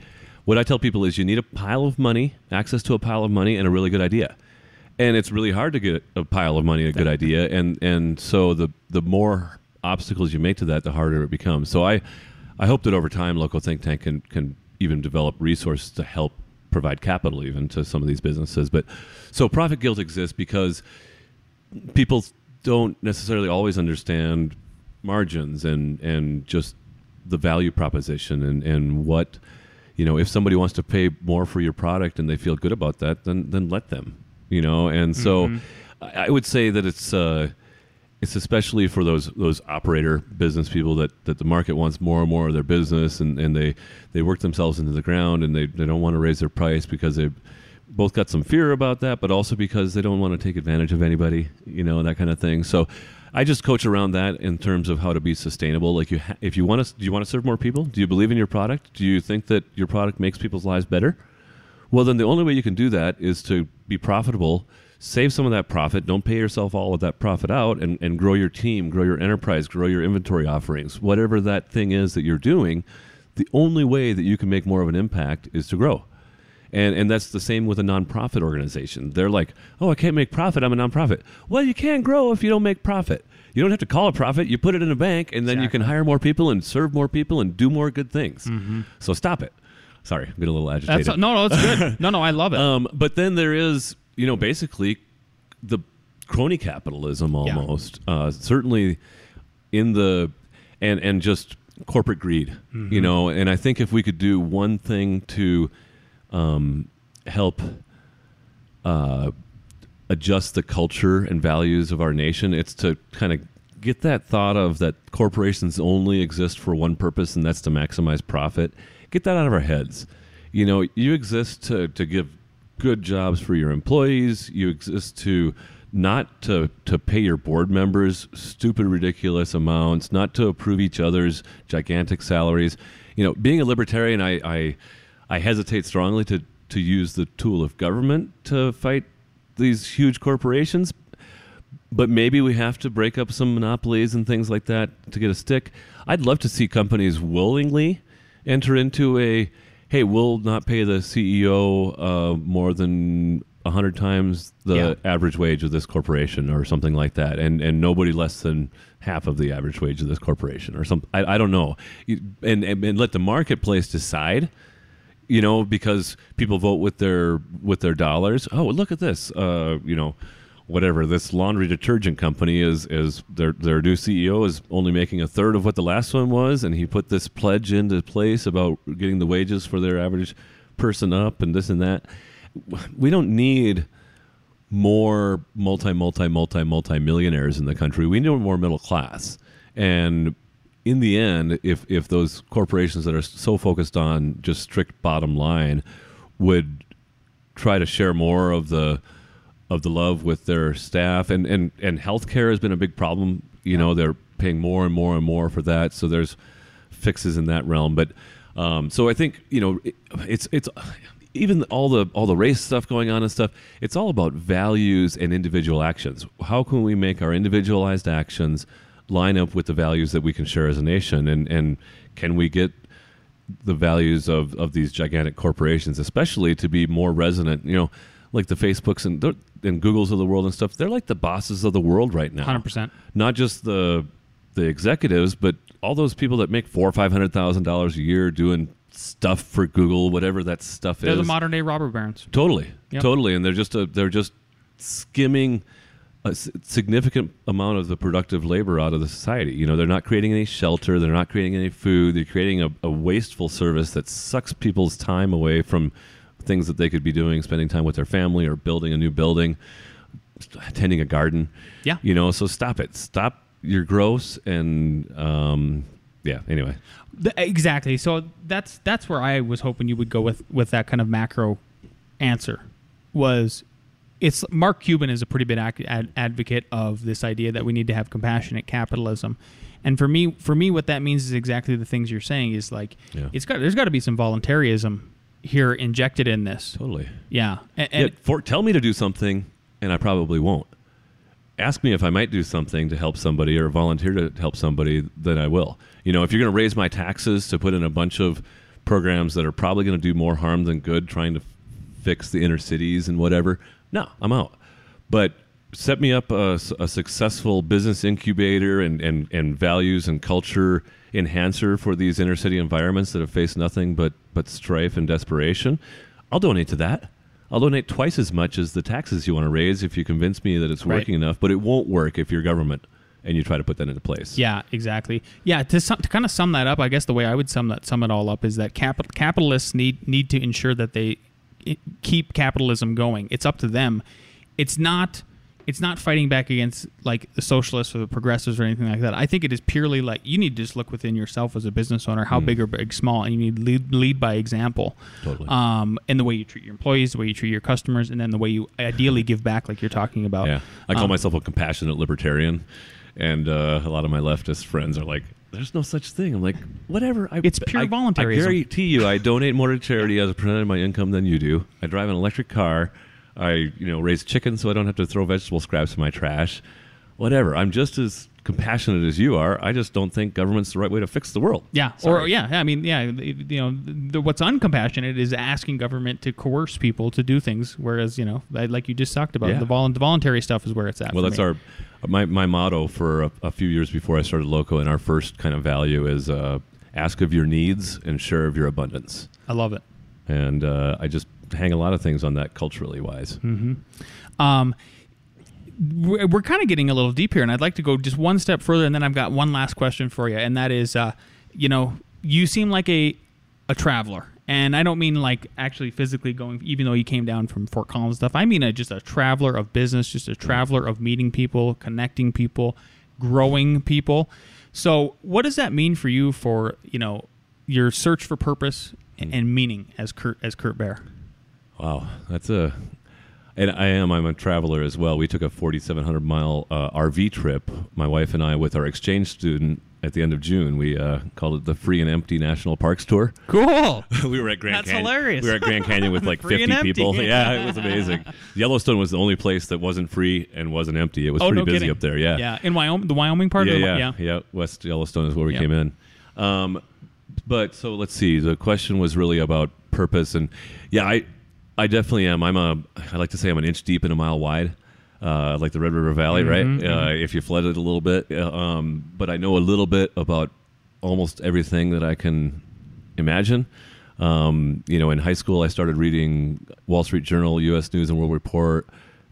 what i tell people is you need a pile of money access to a pile of money and a really good idea. And it's really hard to get a pile of money a good idea. And and so the the more obstacles you make to that the harder it becomes. So i i hope that over time Loco Think Tank can can even develop resources to help provide capital even to some of these businesses. But so profit guilt exists because people don't necessarily always understand margins and and just the value proposition and and what you know if somebody wants to pay more for your product and they feel good about that then then let them you know? And so I, I would say that it's uh it's especially for those those operator business people that, that the market wants more and more of their business and, and they, they work themselves into the ground and they, they don't want to raise their price because they both got some fear about that, but also because they don't want to take advantage of anybody, you know, that kind of thing. So I just coach around that in terms of how to be sustainable. Like you, ha- if you want to, do you want to serve more people? Do you believe in your product? Do you think that your product makes people's lives better? Well, then the only way you can do that is to be profitable, save some of that profit, don't pay yourself all of that profit out, and, and grow your team, grow your enterprise, grow your inventory offerings. Whatever that thing is that you're doing, the only way that you can make more of an impact is to grow. And, and that's the same with a nonprofit organization. They're like, oh, I can't make profit. I'm a nonprofit. Well, you can't grow if you don't make profit. You don't have to call a profit. You put it in a bank, and then you can hire more people and serve more people and do more good things. So stop it. Sorry, I'm getting a little agitated. That's no, no, it's good. [LAUGHS] No, no, I love it. Um, but then there is, you know, basically the crony capitalism Yeah. almost. Uh, certainly in the and and just corporate greed, Mm-hmm. you know. And I think if we could do one thing to um, help uh, adjust the culture and values of our nation, it's to kind of get that thought of that corporations only exist for one purpose, and that's to maximize profit. Get that out of our heads. You know, you exist to, to give good jobs for your employees. You exist to not to, to pay your board members stupid, ridiculous amounts, not to approve each other's gigantic salaries. You know, being a libertarian, I, I, I hesitate strongly to, to use the tool of government to fight these huge corporations but maybe we have to break up some monopolies and things like that to get a stick. I'd love to see companies willingly enter into a hey, we'll not pay the CEO uh, more than a hundred times the Yeah. average wage of this corporation, or something like that, and and nobody less than half of the average wage of this corporation, or something. I, I don't know, and, and and let the marketplace decide. You know, because people vote with their with their dollars. Oh, look at this. Uh, you know, whatever this laundry detergent company is is their their new CEO is only making a third of what the last one was, and he put this pledge into place about getting the wages for their average person up and this and that. We don't need more multi multi multi multi millionaires in the country. We need more middle class. And in the end, if if those corporations that are so focused on just strict bottom line would try to share more of the of the love with their staff and and and healthcare has been a big problem. You know, they're paying more and more and more for that. So there's fixes in that realm. But um, so I think you know it, it's it's even all the all the race stuff going on and stuff. It's all about values and individual actions. How can we make our individualized actions line up with the values that we can share as a nation? And and can we get the values of, of these gigantic corporations, especially to be more resonant. You know, like the Facebooks and and Googles of the world and stuff. They're like the bosses of the world right now. 100%. Not just the the executives, but all those people that make four or five hundred thousand dollars a year doing stuff for Google, whatever that stuff They're is. the modern day robber barons. Totally, Yep. totally, and they're just a, they're just skimming a significant amount of the productive labor out of the society. You know, they're not creating any shelter, they're not creating any food, they're creating a, a wasteful service that sucks people's time away from things that they could be doing, spending time with their family or building a new building, tending a garden. Yeah. you know, so stop it, stop. You're gross, and um, yeah. Anyway, Th- exactly. So that's that's where I was hoping you would go with with that kind of macro answer. Was it's Mark Cuban is a pretty big ad- advocate of this idea that we need to have compassionate capitalism, and for me, for me, what that means is exactly the things you're saying. Is like Yeah. it's got there's got to be some voluntarism here injected in this. totally. Yeah, and, Yeah, for, tell me to do something, and I probably won't. Ask me if I might do something to help somebody or volunteer to help somebody, then I will. You know, if you're going to raise my taxes to put in a bunch of programs that are probably going to do more harm than good, trying to f- fix the inner cities and whatever, no, I'm out. But set me up a successful business incubator and, and, and values and culture enhancer for these inner city environments that have faced nothing but, but strife and desperation. I'll donate to that. I'll donate twice as much as the taxes you want to raise if you convince me that it's Right. working enough, but it won't work if you're government and you try to put that into place. Yeah, exactly. Yeah, to sum, to kind of sum that up, I guess the way I would sum that sum it all up is that capital, capitalists need need to ensure that they keep capitalism going. It's up to them. It's not it's not fighting back against like the socialists or the progressives or anything like that. I think it is purely like you need to just look within yourself as a business owner, how big or big, small, and you need to lead, lead by example. Totally. Um, in the way you treat your employees, the way you treat your customers, and then the way you ideally give back, like you're talking about. Yeah, I call Um, myself a compassionate libertarian, and uh, a lot of my leftist friends are like, "There's no such thing." I'm like, "Whatever." I, It's pure I, voluntarism. I guarantee you, I donate more to charity as a percentage of my income than you do. I drive an electric car. I, you know, raise chickens so I don't have to throw vegetable scraps in my trash. Whatever. I'm just as compassionate as you are. I just don't think government's the right way to fix the world. Yeah, or yeah, I mean, yeah, you know, the, what's uncompassionate is asking government to coerce people to do things, whereas you know, like you just talked about, Yeah. the, vol- the voluntary stuff is where it's at. Well, that's me. our my my motto for a, a few years before I started Loco, and our first kind of value is uh, ask of your needs and share of your abundance. I love it. And uh, I just hang a lot of things on that culturally wise. Um, we're, we're kind of getting a little deep here, and I'd like to go just one step further, and then I've got one last question for you, and that is, uh, you know, you seem like a a traveler, and I don't mean like actually physically going, even though you came down from Fort Collins stuff. I mean a, just a traveler of business, just a traveler of meeting people, connecting people, growing people. So, what does that mean for you for you know your search for purpose and, and meaning as Kurt as Kurt Bear? Wow, that's a. And I am. I'm a traveler as well. We took a 4,700 mile uh, RV trip, my wife and I, with our exchange student at the end of June. We uh, called it the Free and Empty National Parks Tour. Cool. [LAUGHS] we were at Grand Canyon. That's Canyon. hilarious. We were at Grand Canyon with [LAUGHS] like 50 people. Yeah, it was amazing. Yellowstone was the only place that wasn't free and wasn't empty. It was Oh, pretty no busy kidding. up there. Yeah. Yeah, in Wyoming, the Wyoming part. yeah, of the, yeah, yeah, West Yellowstone is where we Yeah. came in. Um, but so let's see. The question was really about purpose, and yeah, I I definitely am. I'm a I like to say I'm an inch deep and a mile wide. Uh, like the Red River Valley, Mhm, right? Uh, if you flood it a little bit, uh, um, but I know a little bit about almost everything that I can imagine. Um, you know, in high school, I started reading Wall Street Journal, U.S. News and World Report,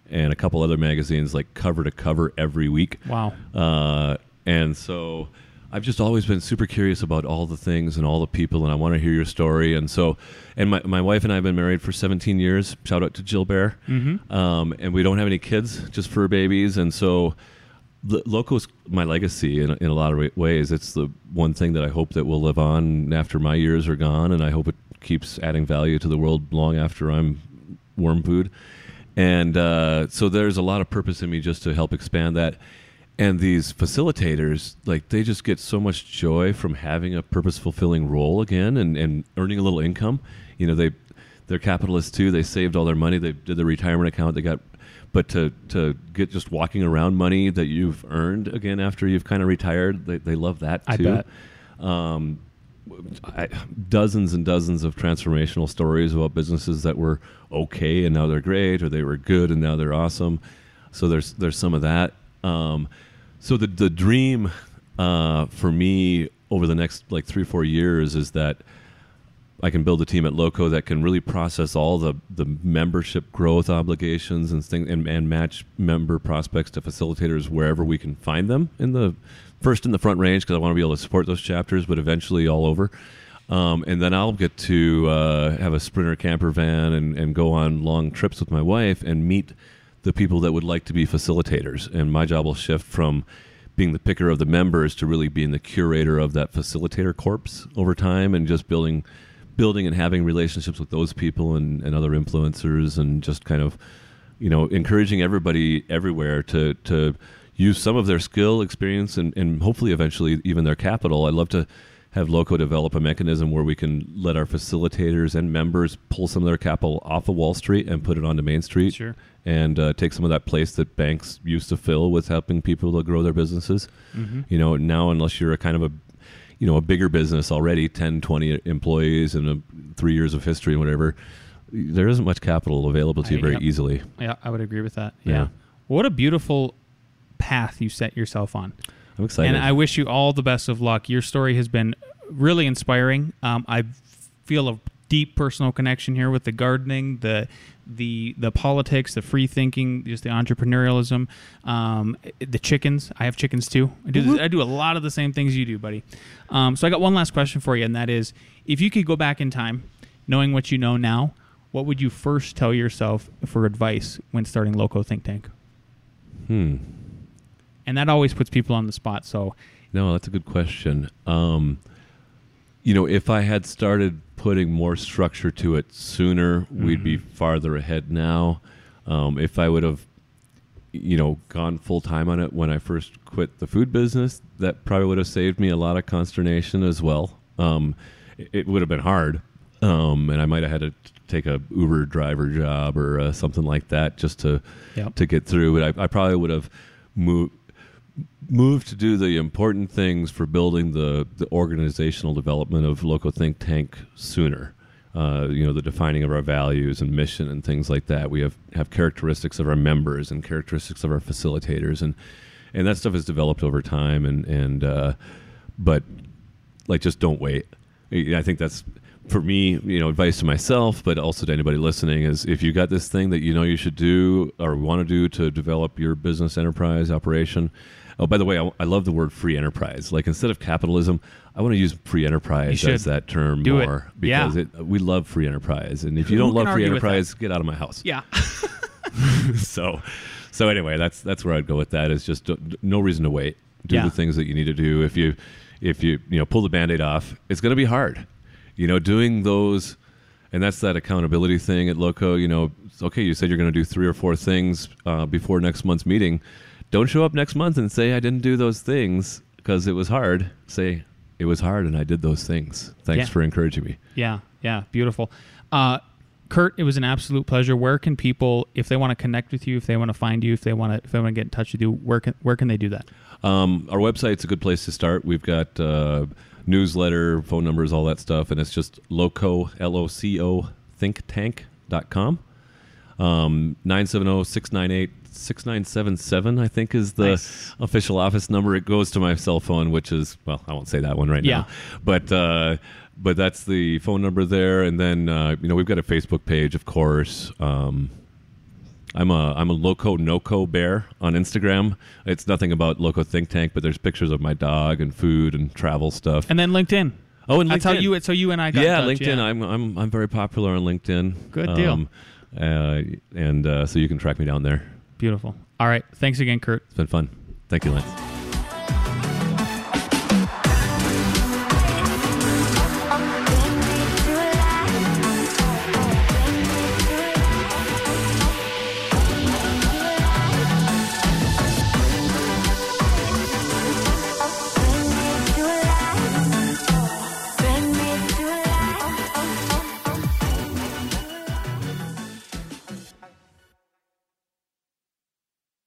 and a couple other magazines, like cover to cover every week. Wow. Uh, and so I've just always been super curious about all the things and all the people, and I want to hear your story. And so, and my, my wife and I have been married for 17 years. Shout out to Jill Bear. Mm-hmm. Um, and we don't have any kids, just fur babies. And so, Lo- Loco's my legacy in, in a lot of ways. It's the one thing that I hope that will live on after my years are gone, and I hope it keeps adding value to the world long after I'm worm food. And uh, so there's a lot of purpose in me just to help expand that. And these facilitators, like they just get so much joy from having a purpose fulfilling role again and, and earning a little income. You know, they they're capitalists too. They saved all their money. They did the retirement account. They got, but to to get just walking around money that you've earned again after you've kind of retired, they, they love that I too. bet. Um, I, dozens and dozens of transformational stories about businesses that were okay and now they're great, or they were good and now they're awesome. So there's there's some of that. Um, so the the dream uh, for me over the next like three four years is that I can build a team at Loco that can really process all the, the membership growth obligations and things and, and match member prospects to facilitators wherever we can find them in the first in the front range because I want to be able to support those chapters, but eventually all over. Um, and then I'll get to uh, have a sprinter camper van and, and go on long trips with my wife and meet the people that would like to be facilitators. And my job will shift from being the picker of the members to really being the curator of that facilitator corpse over time and just building building and having relationships with those people and, and other influencers and just kind of you know encouraging everybody everywhere to to use some of their skill experience and, and hopefully eventually even their capital i'd love to have loco develop a mechanism where we can let our facilitators and members pull some of their capital off of wall street and put it onto main street Sure. and uh, take some of that place that banks used to fill with helping people to grow their businesses Mm-hmm. you know now unless you're a kind of a you know a bigger business already 10 20 employees and a, three years of history and whatever there isn't much capital available to you I- very yep. easily Yeah, I would agree with that. Yeah. Yeah. What a beautiful path you set yourself on. I'm excited And I wish you all the best of luck. Your story has been really inspiring. Um, I feel a deep personal connection here with the gardening, the the the politics, the free thinking, just the entrepreneurialism, um, the chickens. I have chickens too. I do I do a lot of the same things you do, buddy. Um, so I got one last question for you, and that is, if you could go back in time, knowing what you know now, what would you first tell yourself for advice when starting Loco Think Tank? hmm And that always puts people on the spot. So No, that's a good question. Um, you know, if I had started putting more structure to it sooner, we'd be farther ahead now. Um, if I would have, you know, gone full time on it when I first quit the food business, that probably would have saved me a lot of consternation as well. Um, it, it would have been hard, um, and I might have had to take a Uber driver job or uh, something like that just to Yep. to get through. But I, I probably would have moved moved to do the important things for building the, the organizational development of Loco Think Tank sooner. Uh, you know, the defining of our values and mission and things like that. We have, have characteristics of our members and characteristics of our facilitators, and and that stuff is developed over time. And and uh, but like, just don't wait. I I think that's for me, you know, advice to myself, but also to anybody listening is if you got this thing that you know you should do or want to do to develop your business enterprise operation. Oh, by the way, I, I love the word free enterprise. Like instead of capitalism, I want to use free enterprise as that term Do it. more Yeah. because it, we love free enterprise. And if you Who don't love free argue with that? enterprise, get out of my house. yeah. [LAUGHS] [LAUGHS] so, so anyway, that's that's where I'd go with that. Is just no reason to wait. Do Yeah. the things that you need to do. If you if you you know pull the band-aid off, it's going to be hard. You know, doing those, and that's that accountability thing at Loco. You know, okay, you said you're going to do three or four things uh, before next month's meeting. Don't show up next month and say I didn't do those things because it was hard. Say it was hard and I did those things. Thanks Yeah. for encouraging me. Yeah, yeah, beautiful. Uh, Kurt, it was an absolute pleasure. Where can people, if they want to connect with you, if they want to find you, if they want to, if they want to get in touch with you, where can where can they do that? Um, our website's a good place to start. We've got uh, newsletter, phone numbers, all that stuff, and it's just loco l o c o thinktank.com. Um, 970-698-6977 I think is the Nice. official office number. It goes to my cell phone, which is well, I won't say that one right Yeah. now, but uh, but that's the phone number there. And then uh, you know we've got a Facebook page, of course. Um, I'm a I'm a loco noco bear on Instagram. It's nothing about loco think tank, but there's pictures of my dog and food and travel stuff. And then LinkedIn. oh, and That's how LinkedIn. you. So you and I got. yeah, touch, LinkedIn. yeah. I'm I'm I'm very popular on LinkedIn. Good deal. Um, uh, and uh, so you can track me down there. Beautiful. All right. Thanks again, Kurt. It's been fun. Thank you, Lance.